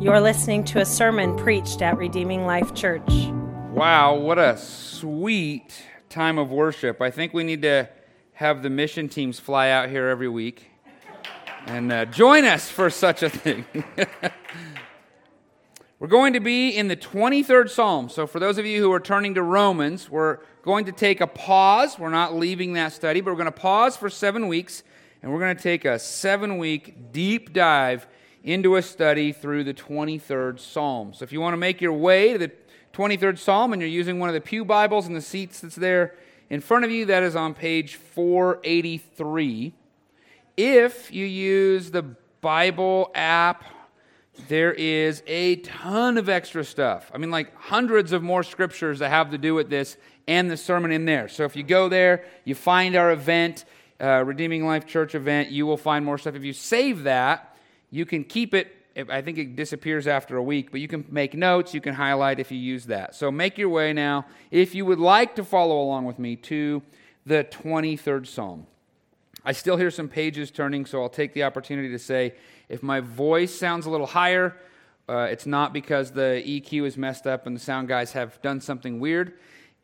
You're listening to a sermon preached at Redeeming Life Church. Wow, what a sweet time of worship. I think we need to have the mission teams fly out here every week and uh, join us for such a thing. we're going to be in the 23rd Psalm. So, for those of you who are turning to Romans, we're going to take a pause. We're not leaving that study, but we're going to pause for seven weeks and we're going to take a seven week deep dive into a study through the 23rd Psalm. So if you want to make your way to the 23rd Psalm and you're using one of the Pew Bibles in the seats that's there in front of you, that is on page 483. If you use the Bible app, there is a ton of extra stuff. I mean, like hundreds of more scriptures that have to do with this and the sermon in there. So if you go there, you find our event, uh, Redeeming Life Church event, you will find more stuff. If you save that, you can keep it, I think it disappears after a week, but you can make notes, you can highlight if you use that. So make your way now, if you would like to follow along with me, to the 23rd Psalm. I still hear some pages turning, so I'll take the opportunity to say if my voice sounds a little higher, uh, it's not because the EQ is messed up and the sound guys have done something weird,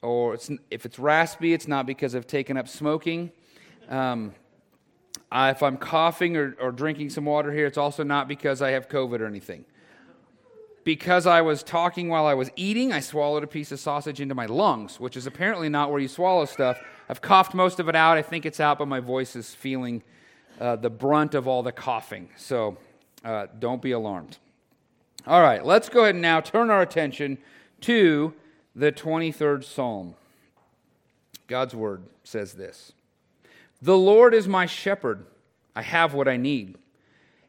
or it's, if it's raspy, it's not because I've taken up smoking. Um, if I'm coughing or, or drinking some water here, it's also not because I have COVID or anything. Because I was talking while I was eating, I swallowed a piece of sausage into my lungs, which is apparently not where you swallow stuff. I've coughed most of it out. I think it's out, but my voice is feeling uh, the brunt of all the coughing. So uh, don't be alarmed. All right, let's go ahead and now turn our attention to the 23rd Psalm. God's word says this the Lord is my shepherd. I have what I need.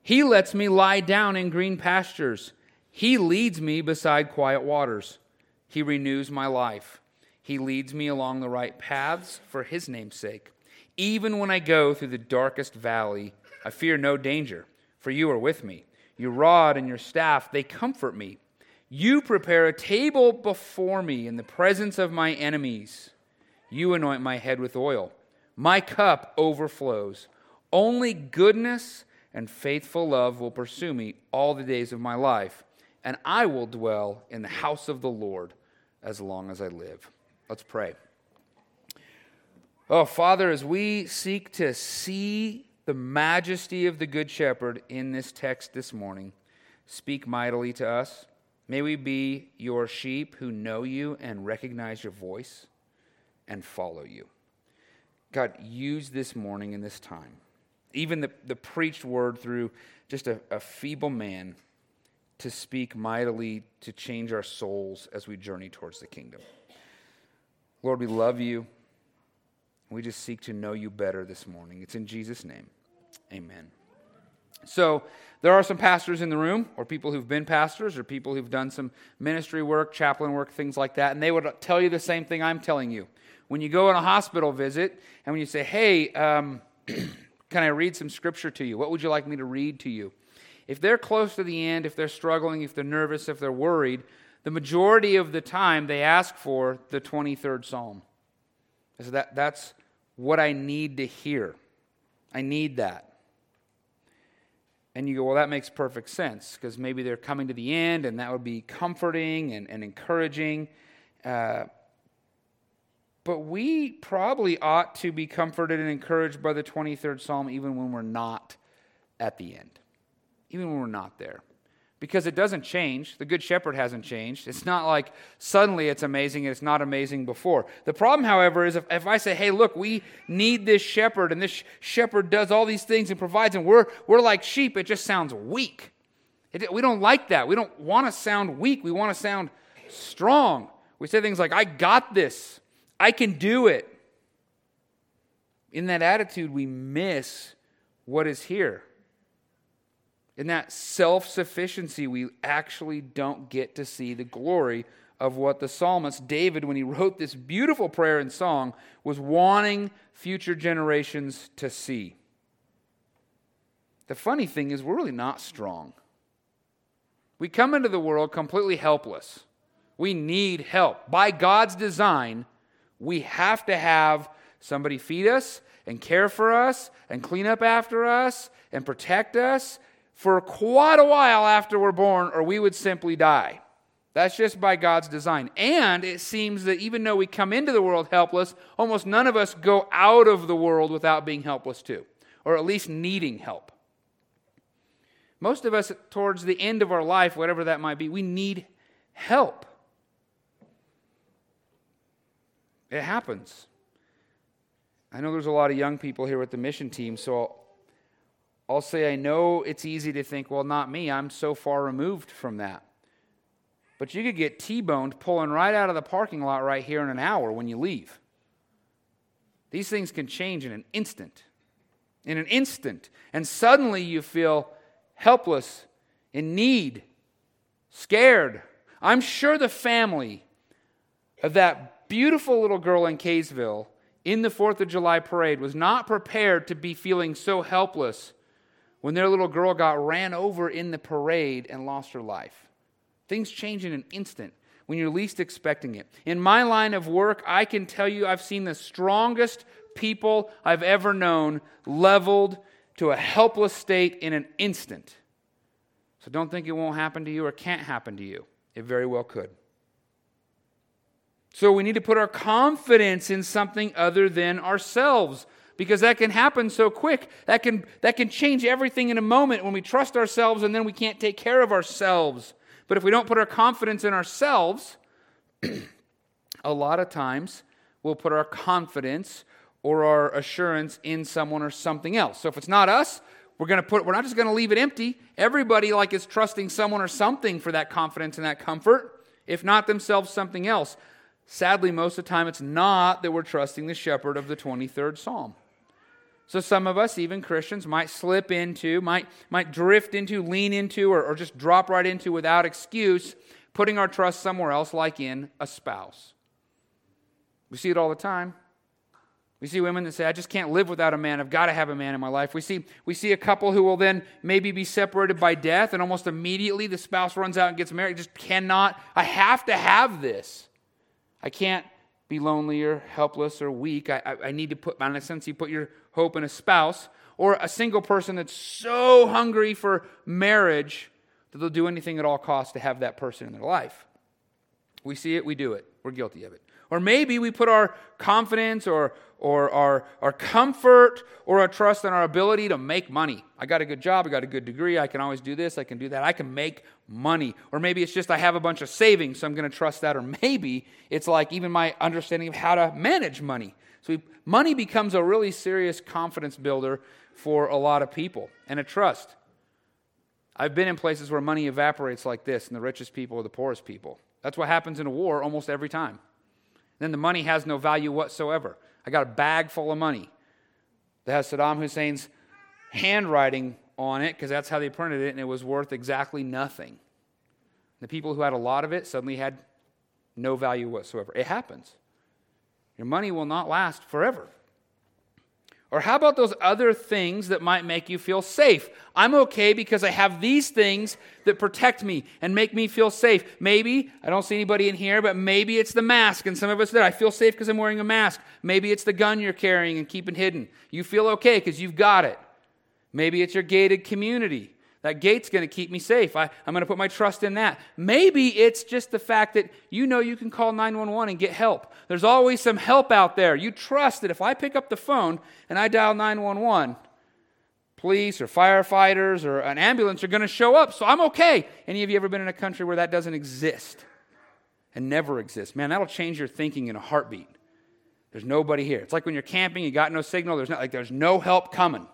He lets me lie down in green pastures. He leads me beside quiet waters. He renews my life. He leads me along the right paths for his name's sake. Even when I go through the darkest valley, I fear no danger, for you are with me. Your rod and your staff, they comfort me. You prepare a table before me in the presence of my enemies. You anoint my head with oil my cup overflows. Only goodness and faithful love will pursue me all the days of my life, and I will dwell in the house of the Lord as long as I live. Let's pray. Oh, Father, as we seek to see the majesty of the Good Shepherd in this text this morning, speak mightily to us. May we be your sheep who know you and recognize your voice and follow you. God, use this morning and this time, even the, the preached word through just a, a feeble man, to speak mightily to change our souls as we journey towards the kingdom. Lord, we love you. We just seek to know you better this morning. It's in Jesus' name. Amen. So, there are some pastors in the room, or people who've been pastors, or people who've done some ministry work, chaplain work, things like that, and they would tell you the same thing I'm telling you when you go on a hospital visit and when you say, hey, um, can I read some scripture to you? What would you like me to read to you? If they're close to the end, if they're struggling, if they're nervous, if they're worried, the majority of the time they ask for the 23rd Psalm. So that, that's what I need to hear. I need that. And you go, well, that makes perfect sense because maybe they're coming to the end and that would be comforting and, and encouraging. Uh, but we probably ought to be comforted and encouraged by the 23rd Psalm even when we're not at the end, even when we're not there. Because it doesn't change. The Good Shepherd hasn't changed. It's not like suddenly it's amazing and it's not amazing before. The problem, however, is if, if I say, hey, look, we need this shepherd and this shepherd does all these things and provides, and we're, we're like sheep, it just sounds weak. It, we don't like that. We don't want to sound weak. We want to sound strong. We say things like, I got this. I can do it. In that attitude, we miss what is here. In that self sufficiency, we actually don't get to see the glory of what the psalmist David, when he wrote this beautiful prayer and song, was wanting future generations to see. The funny thing is, we're really not strong. We come into the world completely helpless. We need help. By God's design, we have to have somebody feed us and care for us and clean up after us and protect us. for quite a while after we're born, or we would simply die. That's just by God's design. And it seems that even though we come into the world helpless, almost none of us go out of the world without being helpless too, or at least needing help. Most of us, towards the end of our life, whatever that might be, we need help. It happens. I know there's a lot of young people here with the mission team, so I'll, I'll say I know it's easy to think, well, not me. I'm so far removed from that. But you could get T boned pulling right out of the parking lot right here in an hour when you leave. These things can change in an instant. In an instant. And suddenly you feel helpless, in need, scared. I'm sure the family of that beautiful little girl in Kaysville in the 4th of July parade was not prepared to be feeling so helpless when their little girl got ran over in the parade and lost her life. Things change in an instant when you're least expecting it. In my line of work, I can tell you I've seen the strongest people I've ever known leveled to a helpless state in an instant. So don't think it won't happen to you or can't happen to you. It very well could. So we need to put our confidence in something other than ourselves because that can happen so quick. That can, that can change everything in a moment when we trust ourselves and then we can't take care of ourselves. But if we don't put our confidence in ourselves, a lot of times we'll put our confidence or our assurance in someone or something else. So if it's not us, we're going to put we're not just going to leave it empty. Everybody like is trusting someone or something for that confidence and that comfort, if not themselves something else. Sadly, most of the time it's not that we're trusting the shepherd of the 23rd Psalm. So some of us, even Christians, might slip into, might, might drift into, lean into, or, or just drop right into without excuse, putting our trust somewhere else, like in a spouse. We see it all the time. We see women that say, I just can't live without a man. I've got to have a man in my life. We see, we see a couple who will then maybe be separated by death, and almost immediately the spouse runs out and gets married. Just cannot, I have to have this. I can't be lonely or helpless or weak. I, I, I need to put, in a sense, you put your hope in a spouse or a single person that's so hungry for marriage that they'll do anything at all costs to have that person in their life. We see it, we do it. We're guilty of it. Or maybe we put our confidence or, or our, our comfort or our trust in our ability to make money. I got a good job, I got a good degree, I can always do this, I can do that, I can make money. Or maybe it's just I have a bunch of savings, so I'm going to trust that. Or maybe it's like even my understanding of how to manage money. So we, money becomes a really serious confidence builder for a lot of people and a trust. I've been in places where money evaporates like this, and the richest people are the poorest people. That's what happens in a war almost every time then the money has no value whatsoever. I got a bag full of money that has Saddam Hussein's handwriting on it because that's how they printed it, and it was worth exactly nothing. The people who had a lot of it suddenly had no value whatsoever. It happens. Your money will not last forever. Or how about those other things that might make you feel safe? I'm okay because I have these things that protect me and make me feel safe. Maybe, I don't see anybody in here, but maybe it's the mask. And some of us that I feel safe because I'm wearing a mask. Maybe it's the gun you're carrying and keeping hidden. You feel okay because you've got it. Maybe it's your gated community. That gate's going to keep me safe. I, am going to put my trust in that. Maybe it's just the fact that you know you can call 911 and get help. There's always some help out there. You trust that if I pick up the phone and I dial 911, police or firefighters or an ambulance are going to show up, so I'm okay. Any of you ever been in a country where that doesn't exist and never exists? Man, that'll change your thinking in a heartbeat. There's nobody here. It's like when you're camping, you got no signal, there's not like there's no help coming.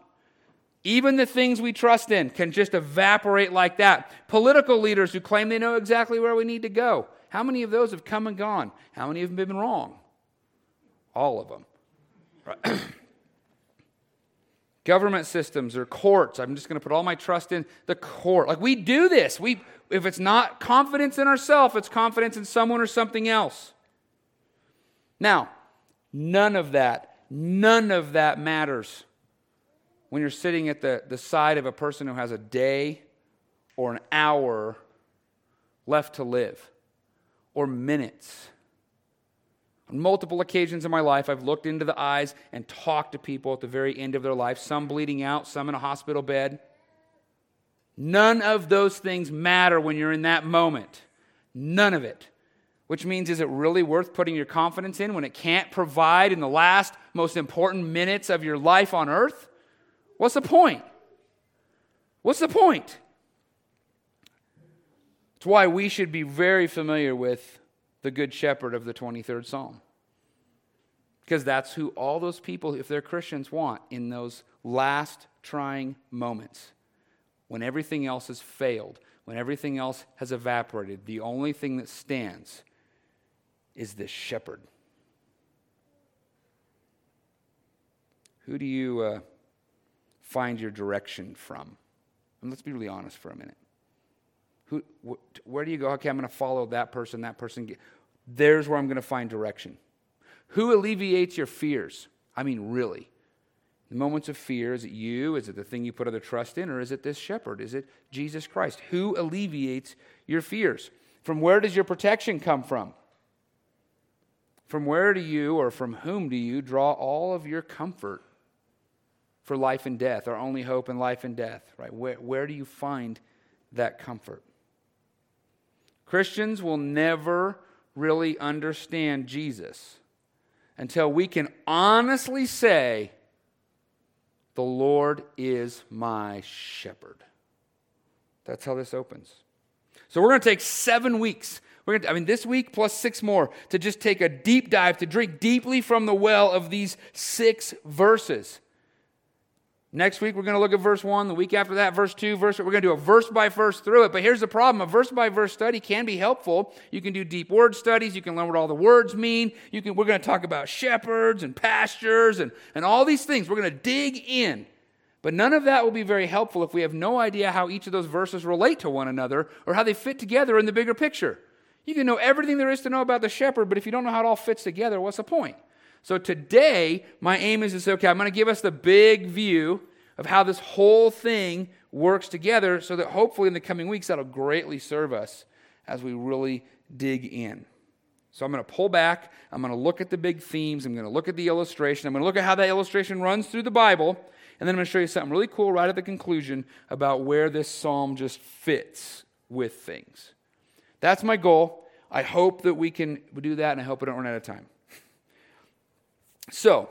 Even the things we trust in can just evaporate like that. Political leaders who claim they know exactly where we need to go. How many of those have come and gone? How many have been wrong? All of them. Right. Government systems or courts. I'm just going to put all my trust in the court. Like we do this. We if it's not confidence in ourselves, it's confidence in someone or something else. Now, none of that, none of that matters when you're sitting at the, the side of a person who has a day or an hour left to live, or minutes. On multiple occasions in my life, I've looked into the eyes and talked to people at the very end of their life, some bleeding out, some in a hospital bed. None of those things matter when you're in that moment. None of it. Which means, is it really worth putting your confidence in when it can't provide in the last most important minutes of your life on earth? What's the point? What's the point? It's why we should be very familiar with the Good Shepherd of the 23rd Psalm. Because that's who all those people, if they're Christians, want in those last trying moments when everything else has failed, when everything else has evaporated. The only thing that stands is this shepherd. Who do you uh, find your direction from? And let's be really honest for a minute. Who, wh- where do you go? Okay, I'm going to follow that person, that person. There's where I'm going to find direction. Who alleviates your fears? I mean, really. The moments of fear, is it you? Is it the thing you put other trust in? Or is it this shepherd? Is it Jesus Christ? Who alleviates your fears? From where does your protection come from? From where do you, or from whom do you, draw all of your comfort for life and death, our only hope in life and death, right? Where, where do you find that comfort? Christians will never really understand Jesus until we can honestly say, The Lord is my shepherd. That's how this opens. So we're going to take seven weeks. We're to, I mean, this week plus six more to just take a deep dive, to drink deeply from the well of these six verses. Next week, we're going to look at verse 1. The week after that, verse 2. Verse, we're going to do a verse by verse through it. But here's the problem a verse by verse study can be helpful. You can do deep word studies. You can learn what all the words mean. You can, we're going to talk about shepherds and pastures and, and all these things. We're going to dig in. But none of that will be very helpful if we have no idea how each of those verses relate to one another or how they fit together in the bigger picture. You can know everything there is to know about the shepherd, but if you don't know how it all fits together, what's the point? So today, my aim is to say, okay, I'm going to give us the big view of how this whole thing works together so that hopefully in the coming weeks that'll greatly serve us as we really dig in. So I'm going to pull back. I'm going to look at the big themes. I'm going to look at the illustration. I'm going to look at how that illustration runs through the Bible. And then I'm going to show you something really cool right at the conclusion about where this psalm just fits with things. That's my goal. I hope that we can do that, and I hope we don't run out of time. So,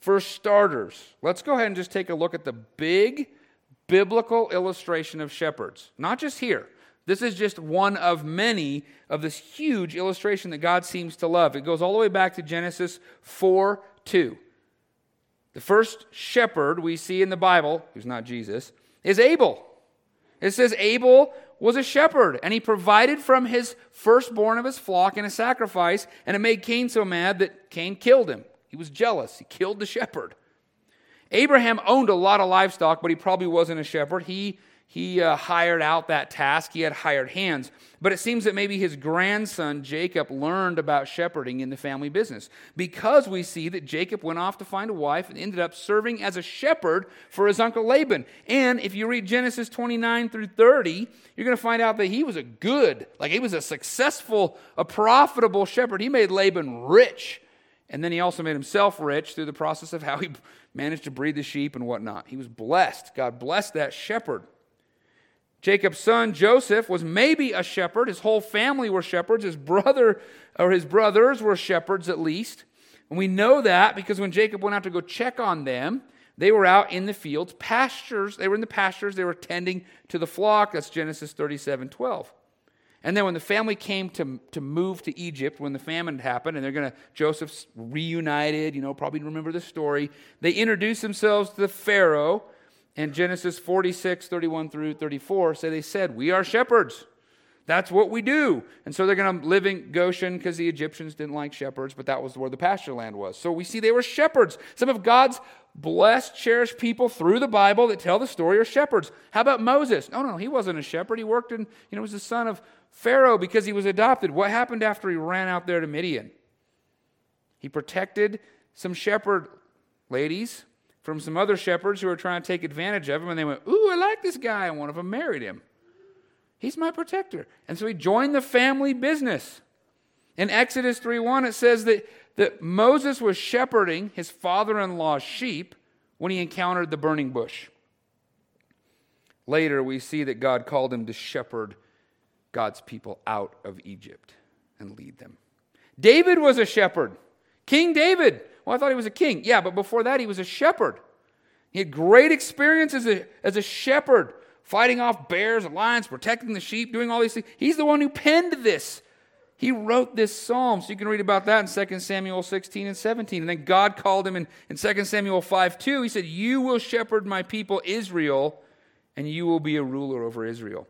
for starters, let's go ahead and just take a look at the big biblical illustration of shepherds. Not just here. This is just one of many of this huge illustration that God seems to love. It goes all the way back to Genesis 4 2. The first shepherd we see in the Bible, who's not Jesus, is Abel. It says Abel was a shepherd, and he provided from his firstborn of his flock in a sacrifice, and it made Cain so mad that Cain killed him. He was jealous. He killed the shepherd. Abraham owned a lot of livestock, but he probably wasn't a shepherd. He, he uh, hired out that task, he had hired hands. But it seems that maybe his grandson Jacob learned about shepherding in the family business because we see that Jacob went off to find a wife and ended up serving as a shepherd for his uncle Laban. And if you read Genesis 29 through 30, you're going to find out that he was a good, like he was a successful, a profitable shepherd. He made Laban rich. And then he also made himself rich through the process of how he managed to breed the sheep and whatnot. He was blessed. God blessed that shepherd. Jacob's son Joseph was maybe a shepherd. His whole family were shepherds. His brother or his brothers were shepherds at least. And we know that because when Jacob went out to go check on them, they were out in the fields, pastures. They were in the pastures. They were tending to the flock. That's Genesis 37 12. And then when the family came to, to move to Egypt, when the famine happened, and they're going to, Joseph's reunited, you know, probably remember the story, they introduced themselves to the Pharaoh. And Genesis 46, 31 through 34 say they said, We are shepherds. That's what we do. And so they're going to live in Goshen because the Egyptians didn't like shepherds, but that was where the pasture land was. So we see they were shepherds. Some of God's blessed, cherished people through the Bible that tell the story are shepherds. How about Moses? No, no, he wasn't a shepherd. He worked in, you know, was the son of Pharaoh because he was adopted. What happened after he ran out there to Midian? He protected some shepherd ladies from some other shepherds who were trying to take advantage of him, and they went, Ooh, I like this guy, and one of them married him. He's my protector. And so he joined the family business. In Exodus 3:1, it says that, that Moses was shepherding his father-in-law's sheep when he encountered the burning bush. later we see that God called him to shepherd God's people out of Egypt and lead them. David was a shepherd. King David. Well, I thought he was a king. Yeah, but before that, he was a shepherd. He had great experience as a, as a shepherd, fighting off bears and lions, protecting the sheep, doing all these things. He's the one who penned this. He wrote this psalm. So you can read about that in 2 Samuel 16 and 17. And then God called him in, in 2 Samuel 5 2. He said, You will shepherd my people Israel, and you will be a ruler over Israel.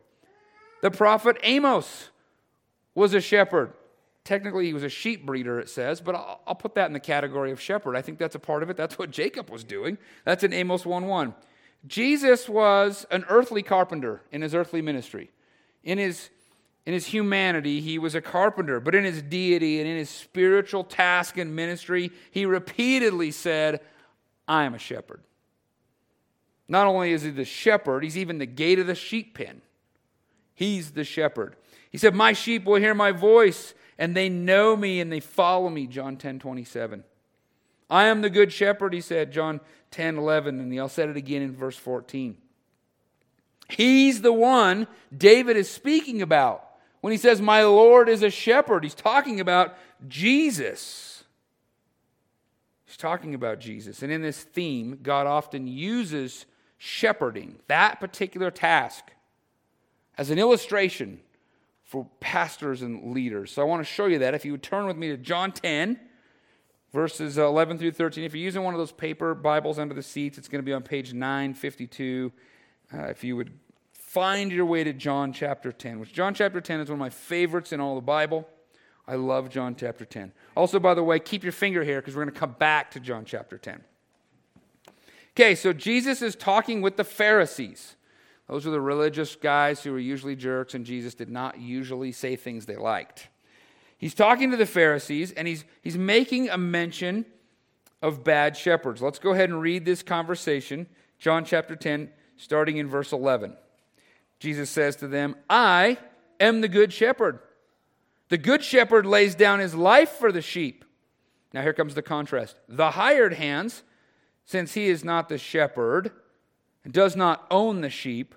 The prophet Amos was a shepherd. Technically, he was a sheep breeder, it says, but I'll, I'll, put that in the category of shepherd. I think that's a part of it. That's what Jacob was doing. That's in Amos 1 1. Jesus was an earthly carpenter in his earthly ministry. In his, in his humanity, he was a carpenter, but in his deity and in his spiritual task and ministry, he repeatedly said, I am a shepherd. Not only is he the shepherd, he's even the gate of the sheep pen. He's the shepherd. He said, My sheep will hear my voice, and they know me and they follow me. John 10 27. I am the good shepherd, he said, John 10 11, and I'll say it again in verse 14. He's the one David is speaking about. When he says, My Lord is a shepherd, he's talking about Jesus. He's talking about Jesus. And in this theme, God often uses shepherding, that particular task, as an illustration for pastors and leaders. So I want to show you that. If you would turn with me to John 10, verses 11 through 13. If you're using one of those paper Bibles under the seats, it's going to be on page 952. Uh, if you would find your way to John chapter 10, which John chapter 10 is one of my favorites in all the Bible. I love John chapter 10. Also, by the way, keep your finger here because we're going to come back to John chapter 10. Okay, so Jesus is talking with the Pharisees. Those were the religious guys who were usually jerks, and Jesus did not usually say things they liked. He's talking to the Pharisees, and he's, he's making a mention of bad shepherds. Let's go ahead and read this conversation. John chapter 10, starting in verse 11. Jesus says to them, I am the good shepherd. The good shepherd lays down his life for the sheep. Now, here comes the contrast. The hired hands, since he is not the shepherd does not own the sheep,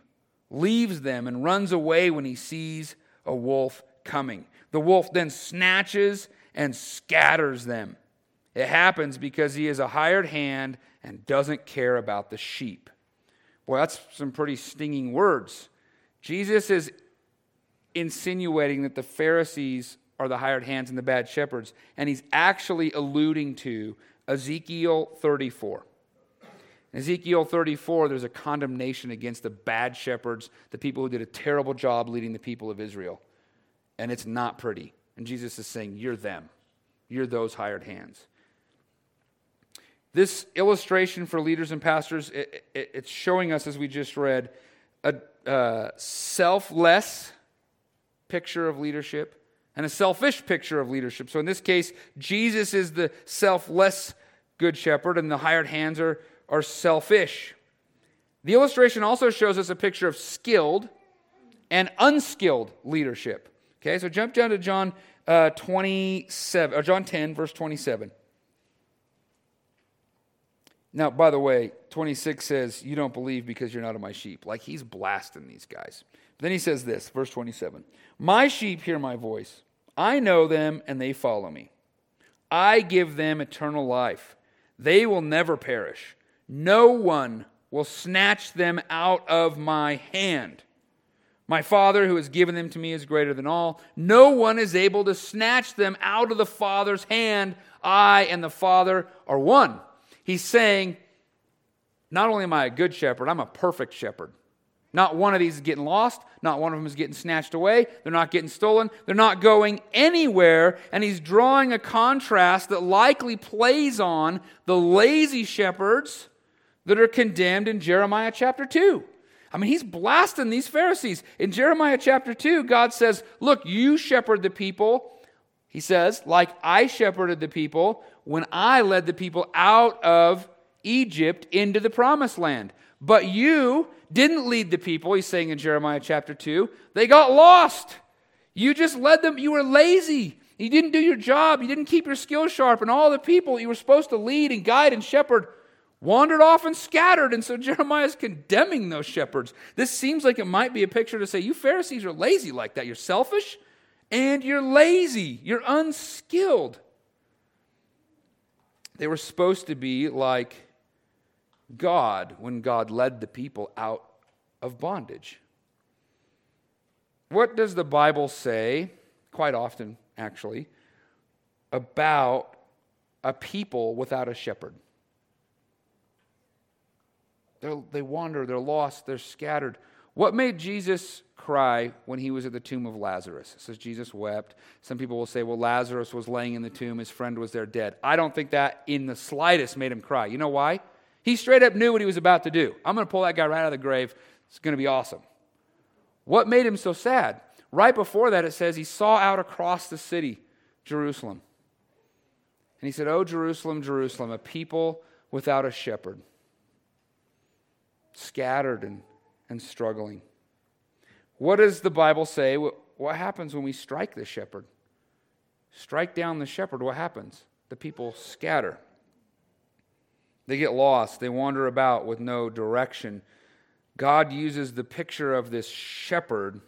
leaves them and runs away when he sees a wolf coming. The wolf then snatches and scatters them. It happens because he is a hired hand and doesn't care about the sheep. Boy, that's some pretty stinging words. Jesus is insinuating that the Pharisees are the hired hands and the bad shepherds, and he's actually alluding to Ezekiel 34. Ezekiel 34, there's a condemnation against the bad shepherds, the people who did a terrible job leading the people of Israel. And it's not pretty. And Jesus is saying, You're them. You're those hired hands. This illustration for leaders and pastors, it, it, it's showing us, as we just read, a uh, selfless picture of leadership and a selfish picture of leadership. So in this case, Jesus is the selfless good shepherd, and the hired hands are are selfish. The illustration also shows us a picture of skilled and unskilled leadership. Okay, so jump down to John uh, 27, or John 10, verse 27. Now, by the way, 26 says, You don't believe because you're not of my sheep. Like he's blasting these guys. But then he says this, verse 27 My sheep hear my voice. I know them and they follow me. I give them eternal life. They will never perish no one will snatch them out of my hand. My Father, who has given them to me, is greater than all. No one is able to snatch them out of the Father's hand. I and the Father are one. He's saying, Not only am I a good shepherd, I'm a perfect shepherd. Not one of these is getting lost. Not one of them is getting snatched away. They're not getting stolen. They're not going anywhere. And he's drawing a contrast that likely plays on the lazy shepherds that are condemned in Jeremiah chapter 2. I mean, he's blasting these Pharisees. In Jeremiah chapter 2, God says, Look, you shepherd the people. He says, like I shepherded the people when I led the people out of Egypt into the promised land. But you didn't lead the people, he's saying in Jeremiah chapter 2. They got lost. You just led them, you were lazy. You didn't do your job. You didn't keep your skills sharp. And all the people you were supposed to lead and guide and shepherd wandered off and scattered. And so Jeremiah is condemning those shepherds. This seems like it might be a picture to say, You Pharisees are lazy like that. You're selfish and you're lazy. You're unskilled. They were supposed to be like God when God led the people out of bondage. What does the Bible say, quite often actually, about a people without a shepherd? They're, they wander, they're lost, they're scattered. What made Jesus cry when he was at the tomb of Lazarus? It says Jesus wept. Some people will say, well, Lazarus was laying in the tomb, his friend was there dead. I don't think that in the slightest made him cry. You know why? He straight up knew what he was about to do. I'm going to pull that guy right out of the grave. It's going to be awesome. What made him so sad? Right before that, it says he saw out across the city, Jerusalem. And he said, Oh, Jerusalem, Jerusalem, a people without a shepherd, scattered and, and struggling. What does the Bible say? What happens when we strike the shepherd? Strike down the shepherd, what happens? The people scatter. They get lost. They wander about with no direction. God uses the picture of this shepherd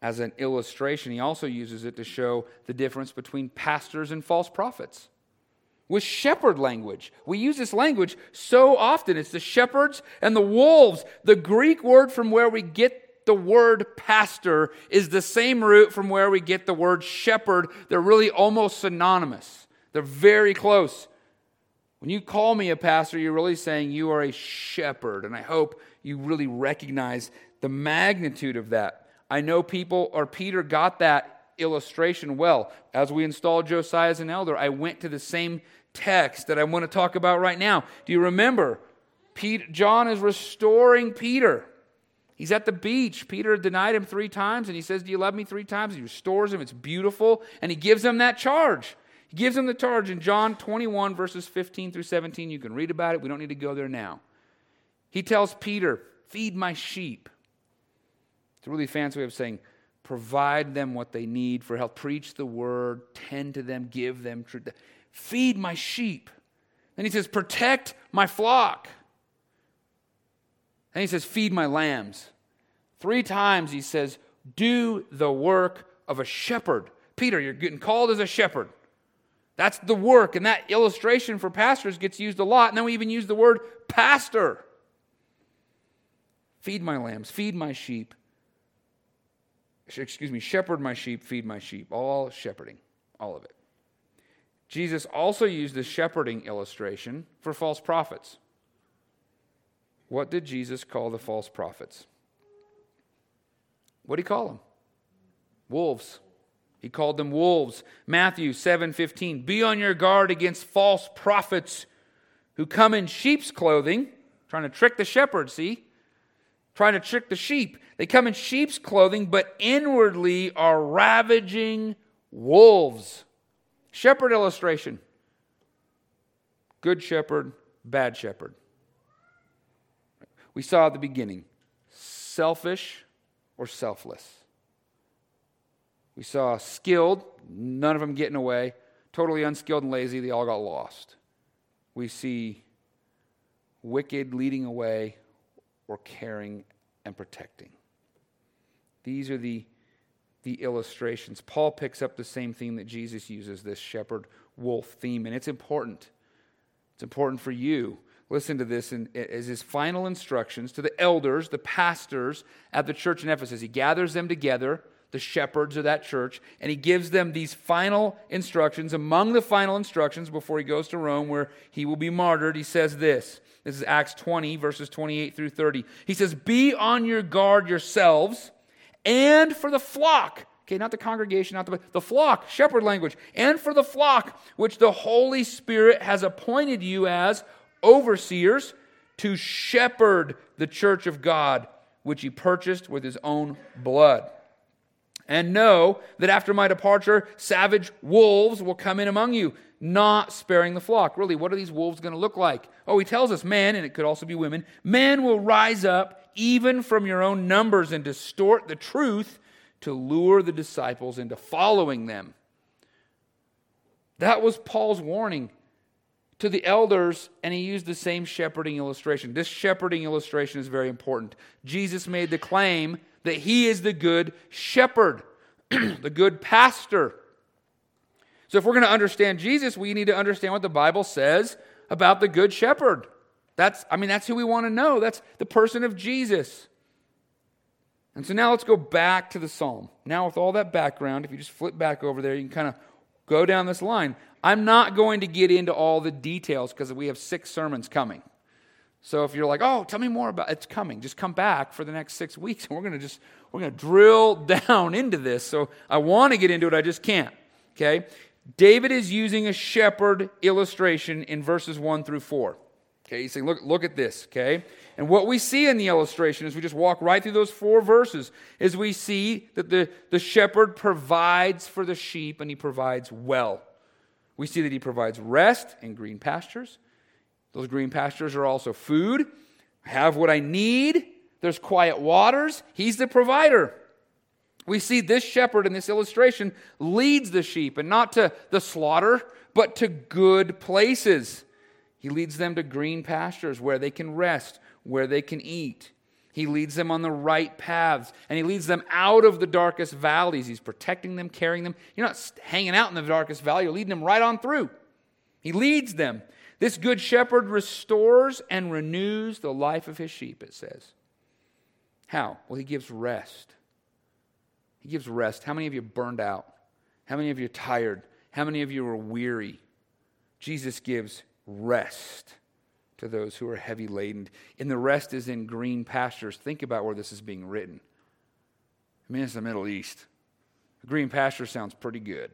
as an illustration. He also uses it to show the difference between pastors and false prophets. With shepherd language. We use this language so often. It's the shepherds and the wolves. The Greek word from where we get the word pastor is the same root from where we get the word shepherd. They're really almost synonymous, they're very close. When you call me a pastor, you're really saying you are a shepherd. And I hope you really recognize the magnitude of that. I know people, or Peter got that illustration well. As we installed Josiah as an elder, I went to the same text that I want to talk about right now. Do you remember? Pete, John is restoring Peter. He's at the beach. Peter denied him three times, and he says, Do you love me three times? He restores him. It's beautiful. And he gives him that charge. He gives him the charge in John 21, verses 15 through 17. You can read about it. We don't need to go there now. He tells Peter, Feed my sheep. It's a really fancy way of saying, Provide them what they need for health. Preach the word, tend to them, give them truth. Feed my sheep. Then he says, Protect my flock. And he says, Feed my lambs. Three times he says, Do the work of a shepherd. Peter, you're getting called as a shepherd. That's the work, and that illustration for pastors gets used a lot. And then we even use the word pastor. Feed my lambs, feed my sheep. Excuse me, shepherd my sheep, feed my sheep. All shepherding, all of it. Jesus also used the shepherding illustration for false prophets. What did Jesus call the false prophets? What did he call them? Wolves. He called them wolves. Matthew 7:15. Be on your guard against false prophets who come in sheep's clothing, trying to trick the shepherd, see? Trying to trick the sheep. They come in sheep's clothing, but inwardly are ravaging wolves. Shepherd illustration. Good shepherd, bad shepherd. We saw at the beginning selfish or selfless. We saw skilled, none of them getting away. Totally unskilled and lazy, they all got lost. We see wicked leading away or caring and protecting. These are the, the illustrations. Paul picks up the same theme that Jesus uses, this shepherd wolf theme, and it's important. It's important for you. Listen to this as his final instructions to the elders, the pastors at the church in Ephesus. He gathers them together the shepherds of that church, and he gives them these final instructions. Among the final instructions before he goes to Rome, where he will be martyred, he says this. This is Acts 20, verses 28 through 30. He says, Be on your guard yourselves and for the flock. Okay, not the congregation, not the, the flock, shepherd language, and for the flock which the Holy Spirit has appointed you as overseers to shepherd the church of God, which he purchased with his own blood and know that after my departure, savage wolves will come in among you, not sparing the flock. Really, what are these wolves going to look like? Oh, he tells us men, and it could also be women, men will rise up even from your own numbers and distort the truth to lure the disciples into following them. That was Paul's warning to the elders and he used the same shepherding illustration. This shepherding illustration is very important. Jesus made the claim that he is the good shepherd, the good pastor. So, if we're going to understand Jesus, we need to understand what the Bible says about the good shepherd. That's, I mean, that's who we want to know. That's the person of Jesus. And so now let's go back to the psalm. Now, with all that background, if you just flip back over there, you can kind of go down this line. I'm not going to get into all the details because we have six sermons coming. So if you're like, oh, tell me more about it's coming, just come back for the next six weeks and we're gonna just we're gonna drill down into this. So I want to get into it, I just can't. Okay? David is using a shepherd illustration in verses one through four. Okay, he's saying, look, look at this, okay? And what we see in the illustration as we just walk right through those four verses is we see that the, the shepherd provides for the sheep and he provides well. We see that he provides rest in green pastures. Those green pastures are also food. I have what I need. There's quiet waters. He's the provider. We see this shepherd in this illustration leads the sheep, and not to the slaughter, but to good places. He leads them to green pastures where they can rest, where they can eat. He leads them on the right paths, and He leads them out of the darkest valleys. He's protecting them, carrying them. You're not hanging out in the darkest valley, you're leading them right on through. He leads them. This good shepherd restores and renews the life of his sheep, it says. How? Well, he gives rest. He gives rest. How many of you burned out? How many of you are tired? How many of you are weary? Jesus gives rest to those who are heavy laden. And the rest is in green pastures. Think about where this is being written. I mean, it's the Middle East. green pasture sounds pretty good.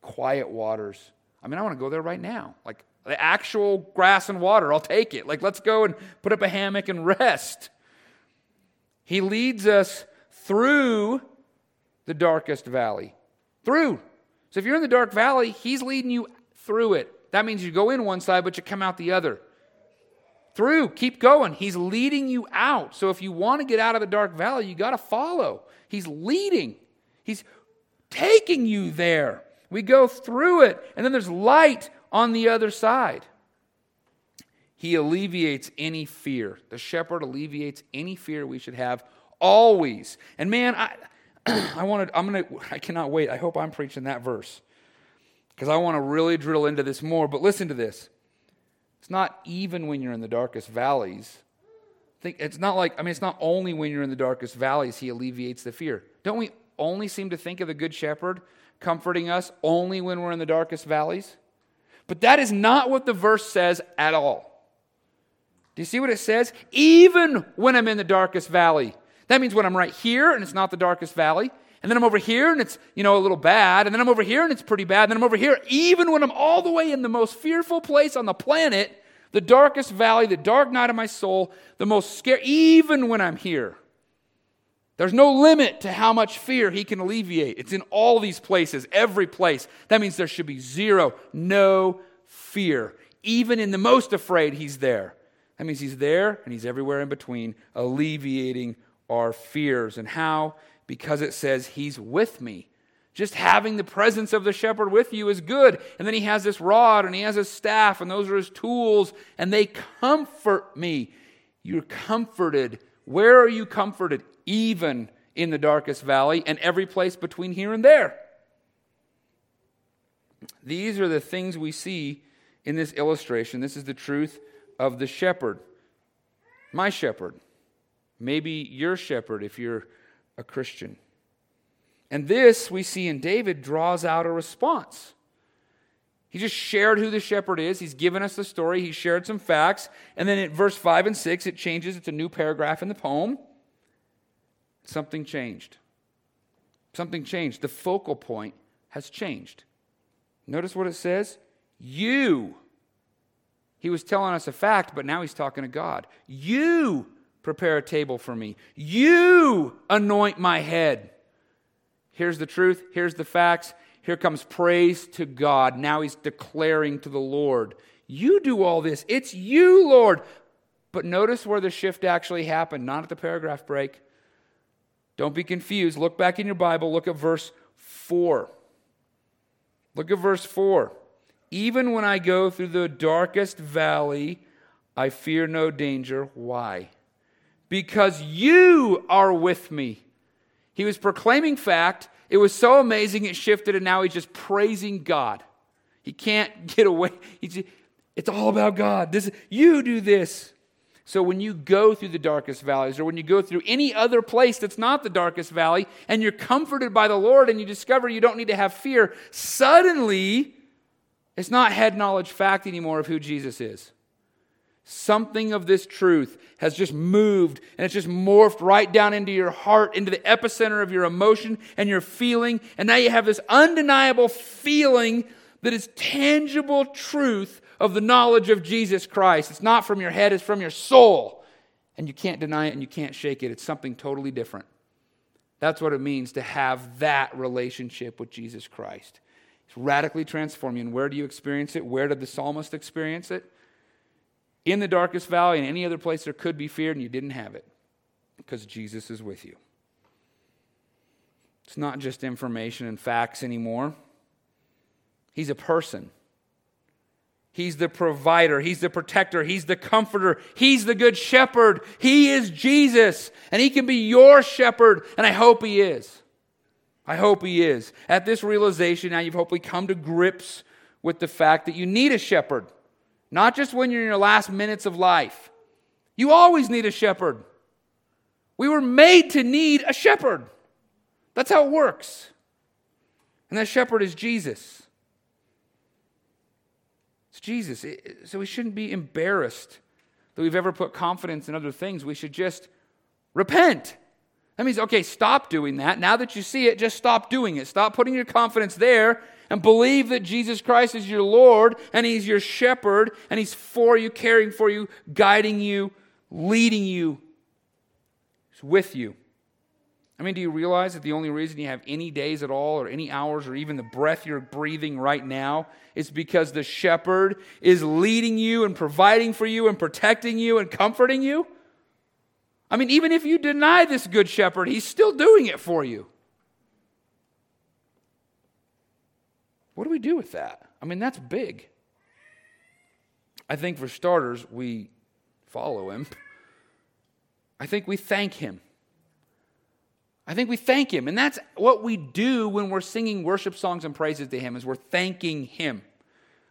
Quiet waters. I mean, I want to go there right now. Like the actual grass and water, I'll take it. Like, let's go and put up a hammock and rest. He leads us through the darkest valley. Through. So if you're in the dark valley, he's leading you through it. That means you go in one side, but you come out the other. Through, keep going. He's leading you out. So if you want to get out of the dark valley, you got to follow. He's leading, He's taking you there. We go through it, and then there's light on the other side. He alleviates any fear. The shepherd alleviates any fear we should have always. And man, I, I wanted, I'm gonna, I cannot wait. I hope I'm preaching that verse because I want to really drill into this more. But listen to this. It's not even when you're in the darkest valleys. Think it's not like I mean it's not only when you're in the darkest valleys he alleviates the fear. Don't we only seem to think of the good shepherd comforting us only when we're in the darkest valleys? But that is not what the verse says at all. Do you see what it says? Even when I'm in the darkest valley. That means when I'm right here and it's not the darkest valley, and then I'm over here and it's, you know, a little bad, and then I'm over here and it's pretty bad, and then I'm over here, even when I'm all the way in the most fearful place on the planet, the darkest valley, the dark night of my soul, the most scary, even when I'm here. There's no limit to how much fear he can alleviate. It's in all these places, every place. That means there should be zero, no fear. Even in the most afraid, he's there. That means he's there and he's everywhere in between, alleviating our fears. And how? Because it says he's with me. Just having the presence of the shepherd with you is good. And then he has this rod and he has his staff, and those are his tools, and they comfort me. You're comforted. Where are you comforted? Even in the darkest valley and every place between here and there. These are the things we see in this illustration. This is the truth of the shepherd. My shepherd. Maybe your shepherd if you're a Christian. And this we see in David draws out a response. He just shared who the shepherd is. He's given us the story. He shared some facts. And then in verse 5 and 6, it changes. It's a new paragraph in the poem. Something changed. Something changed. The focal point has changed. Notice what it says You. He was telling us a fact, but now he's talking to God. You prepare a table for me. You anoint my head. Here's the truth. Here's the facts. Here comes praise to God. Now he's declaring to the Lord, You do all this. It's you, Lord. But notice where the shift actually happened, not at the paragraph break. Don't be confused. Look back in your Bible. Look at verse 4. Look at verse 4. Even when I go through the darkest valley, I fear no danger. Why? Because you are with me. He was proclaiming fact. It was so amazing it shifted, and now he's just praising God. He can't get away. He's, it's all about God. This, you do this. So when you go through the darkest valleys, or when you go through any other place that's not the darkest valley, and you're comforted by the Lord and you discover you don't need to have fear, suddenly it's not head knowledge fact anymore of who Jesus is. Something of this truth has just moved and it's just morphed right down into your heart, into the epicenter of your emotion and your feeling. And now you have this undeniable feeling that is tangible truth of the knowledge of Jesus Christ. It's not from your head, it's from your soul. And you can't deny it and you can't shake it. It's something totally different. That's what it means to have that relationship with Jesus Christ. It's radically transforming. And where do you experience it? Where did the psalmist experience it? In the darkest valley and any other place there could be fear, and you didn't have it because Jesus is with you. It's not just information and facts anymore. He's a person. He's the provider. He's the protector. He's the comforter. He's the good shepherd. He is Jesus. And He can be your shepherd. And I hope He is. I hope He is. At this realization, now you've hopefully come to grips with the fact that you need a shepherd, not just when you're in your last minutes of life. You always need a shepherd. We were made to need a shepherd. That's how it works. And that shepherd is Jesus. It's Jesus. So we shouldn't be embarrassed that we've ever put confidence in other things. We should just repent. That means, okay, stop doing that. Now that you see it, just stop doing it. Stop putting your confidence there and believe that Jesus Christ is your Lord and He's your shepherd and He's for you, caring for you, guiding you, leading you. He's with you. I mean, do you realize that the only reason you have any days at all, or any hours, or even the breath you're breathing right now is because the shepherd is leading you and providing for you and protecting you and comforting you? I mean, even if you deny this good shepherd, he's still doing it for you. What do we do with that? I mean, that's big. I think for starters, we follow him. I think we thank him. I think we thank him. And that's what we do when we're singing worship songs and praises to him is we're thanking him.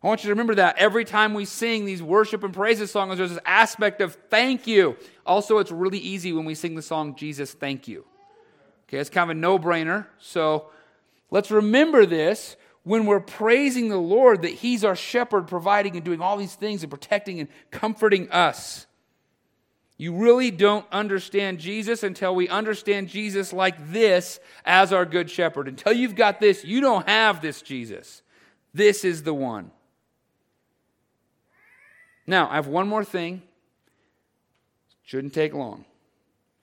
I want you to remember that every time we sing these worship and praises songs, there's this aspect of thank you. Also, it's really easy when we sing the song Jesus, thank you. Okay, it's kind of a no brainer. So let's remember this when we're praising the Lord that He's our shepherd, providing and doing all these things and protecting and comforting us. You really don't understand Jesus until we understand Jesus like this as our good shepherd. Until you've got this, you don't have this Jesus. This is the one. Now, I have one more thing. Shouldn't take long.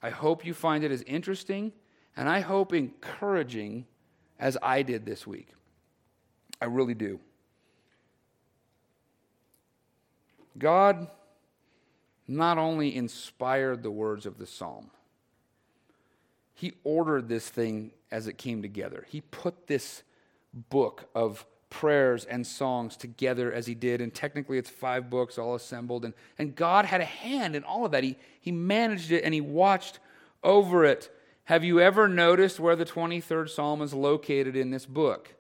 I hope you find it as interesting and I hope encouraging as I did this week. I really do. God not only inspired the words of the psalm, he ordered this thing as it came together. He put this book of prayers and songs together as he did. And technically, it's five books all assembled. And, and God had a hand in all of that. He, he managed it and he watched over it. Have you ever noticed where the 23rd Psalm is located in this book?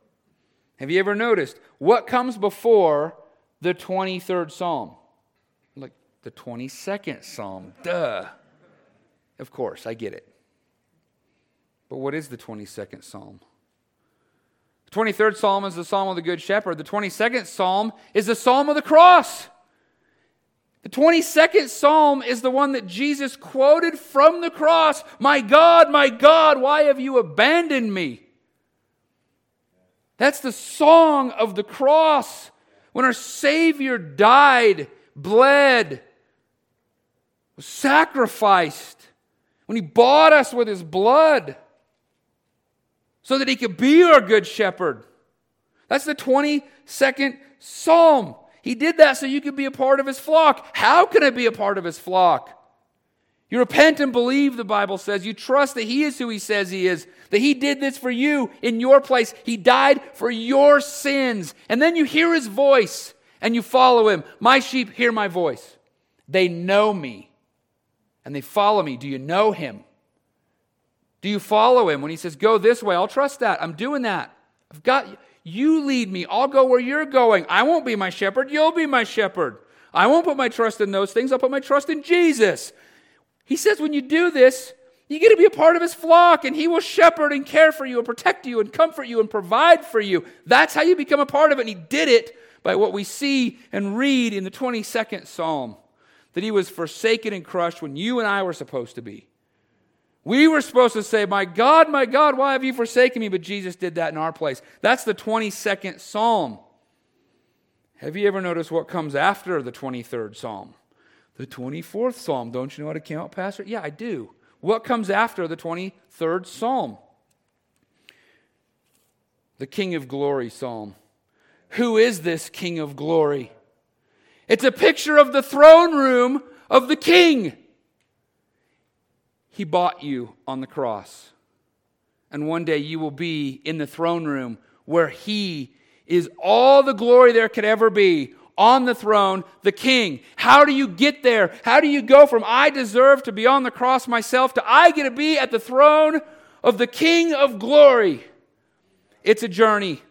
Have you ever noticed what comes before the 23rd Psalm? Like the 22nd Psalm. Duh. Of course, I get it. But what is the 22nd Psalm? The 23rd Psalm is the Psalm of the Good Shepherd. The 22nd Psalm is the Psalm of the cross. The 22nd Psalm is the one that Jesus quoted from the cross My God, my God, why have you abandoned me? That's the song of the cross when our Savior died, bled, was sacrificed, when he bought us with his blood so that he could be our good shepherd. That's the 22nd Psalm. He did that so you could be a part of his flock. How can I be a part of his flock? You repent and believe, the Bible says. You trust that He is who He says He is, that He did this for you in your place. He died for your sins. And then you hear His voice and you follow Him. My sheep hear my voice. They know me and they follow me. Do you know Him? Do you follow Him when He says, Go this way? I'll trust that. I'm doing that. I've got you lead me. I'll go where you're going. I won't be my shepherd. You'll be my shepherd. I won't put my trust in those things. I'll put my trust in Jesus. He says, when you do this, you get to be a part of his flock, and he will shepherd and care for you and protect you and comfort you and provide for you. That's how you become a part of it. And he did it by what we see and read in the 22nd Psalm that he was forsaken and crushed when you and I were supposed to be. We were supposed to say, My God, my God, why have you forsaken me? But Jesus did that in our place. That's the 22nd Psalm. Have you ever noticed what comes after the 23rd Psalm? The 24th Psalm. Don't you know how to count, Pastor? Yeah, I do. What comes after the 23rd Psalm? The King of Glory Psalm. Who is this King of Glory? It's a picture of the throne room of the King. He bought you on the cross. And one day you will be in the throne room where He is all the glory there could ever be, on the throne, the king. How do you get there? How do you go from I deserve to be on the cross myself to I get to be at the throne of the king of glory? It's a journey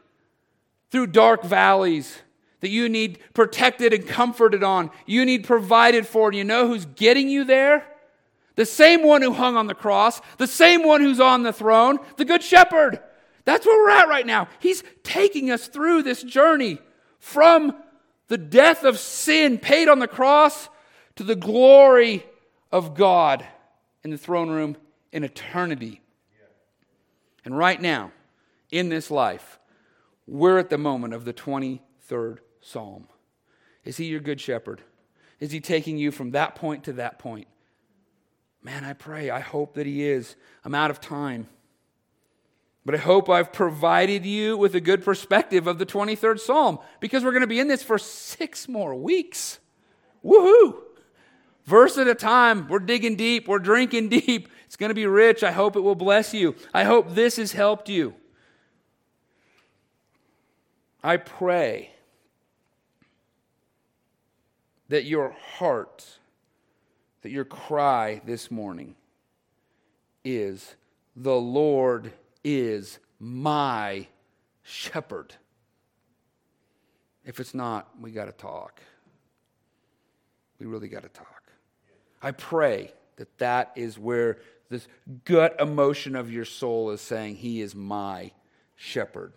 through dark valleys that you need protected and comforted on. You need provided for. And you know who's getting you there? The same one who hung on the cross, the same one who's on the throne, the Good Shepherd. That's where we're at right now. He's taking us through this journey from the death of sin paid on the cross to the glory of God in the throne room in eternity. And right now, in this life, we're at the moment of the 23rd Psalm. Is He your good shepherd? Is He taking you from that point to that point? Man, I pray, I hope that He is. I'm out of time. But I hope I've provided you with a good perspective of the 23rd Psalm because we're going to be in this for six more weeks. Woohoo! Verse at a time, we're digging deep, we're drinking deep. It's going to be rich. I hope it will bless you. I hope this has helped you. I pray that your heart, that your cry this morning is, The Lord is my shepherd. If it's not, we got to talk. We really got to talk. I pray that that is where this gut emotion of your soul is saying, He is my shepherd.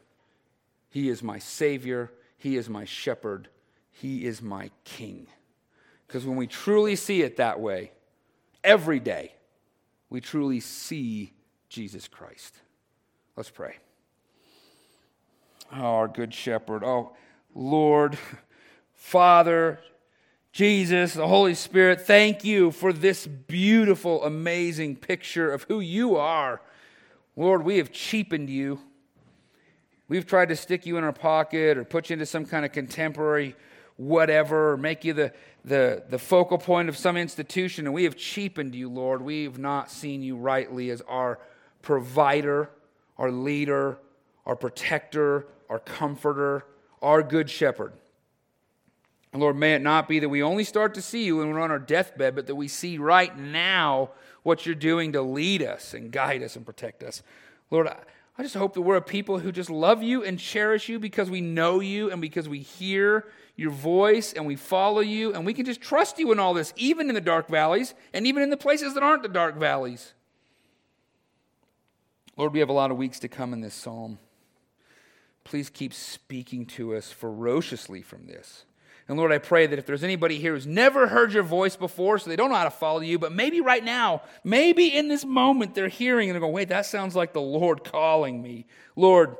He is my Savior. He is my shepherd. He is my King. Because when we truly see it that way, every day, we truly see Jesus Christ. Let's pray. Oh, our good shepherd. Oh, Lord, Father, Jesus, the Holy Spirit, thank you for this beautiful, amazing picture of who you are. Lord, we have cheapened you. We've tried to stick you in our pocket or put you into some kind of contemporary whatever, or make you the, the, the focal point of some institution, and we have cheapened you, Lord. We have not seen you rightly as our provider our leader, our protector, our comforter, our good shepherd. And Lord, may it not be that we only start to see you when we're on our deathbed, but that we see right now what you're doing to lead us and guide us and protect us. Lord, I just hope that we're a people who just love you and cherish you because we know you and because we hear your voice and we follow you and we can just trust you in all this, even in the dark valleys and even in the places that aren't the dark valleys. Lord, we have a lot of weeks to come in this psalm. Please keep speaking to us ferociously from this. And Lord, I pray that if there's anybody here who's never heard your voice before, so they don't know how to follow you, but maybe right now, maybe in this moment, they're hearing and they're going, wait, that sounds like the Lord calling me. Lord,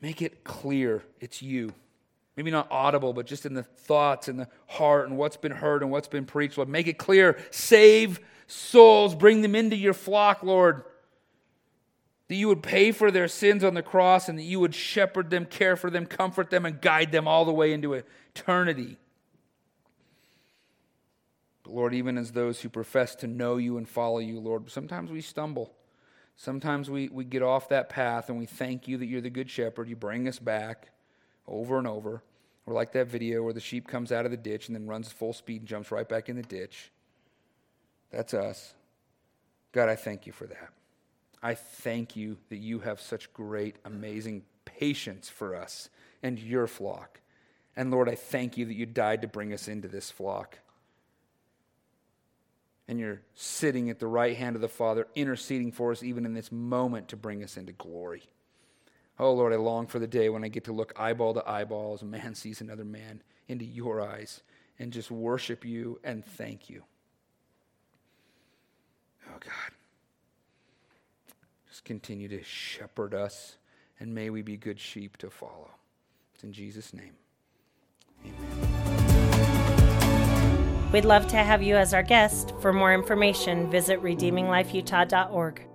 make it clear it's you. Maybe not audible, but just in the thoughts and the heart and what's been heard and what's been preached. Lord, make it clear. Save souls. Bring them into your flock, Lord that you would pay for their sins on the cross and that you would shepherd them, care for them, comfort them, and guide them all the way into eternity. Lord, even as those who profess to know you and follow you, Lord, sometimes we stumble. Sometimes we, we get off that path and we thank you that you're the good shepherd. You bring us back over and over. Or like that video where the sheep comes out of the ditch and then runs full speed and jumps right back in the ditch. That's us. God, I thank you for that. I thank you that you have such great, amazing patience for us and your flock. And Lord, I thank you that you died to bring us into this flock. And you're sitting at the right hand of the Father, interceding for us even in this moment to bring us into glory. Oh, Lord, I long for the day when I get to look eyeball to eyeball as a man sees another man into your eyes and just worship you and thank you. Oh, God. Just continue to shepherd us, and may we be good sheep to follow. It's in Jesus' name. Amen. We'd love to have you as our guest. For more information, visit redeeminglifeutah.org.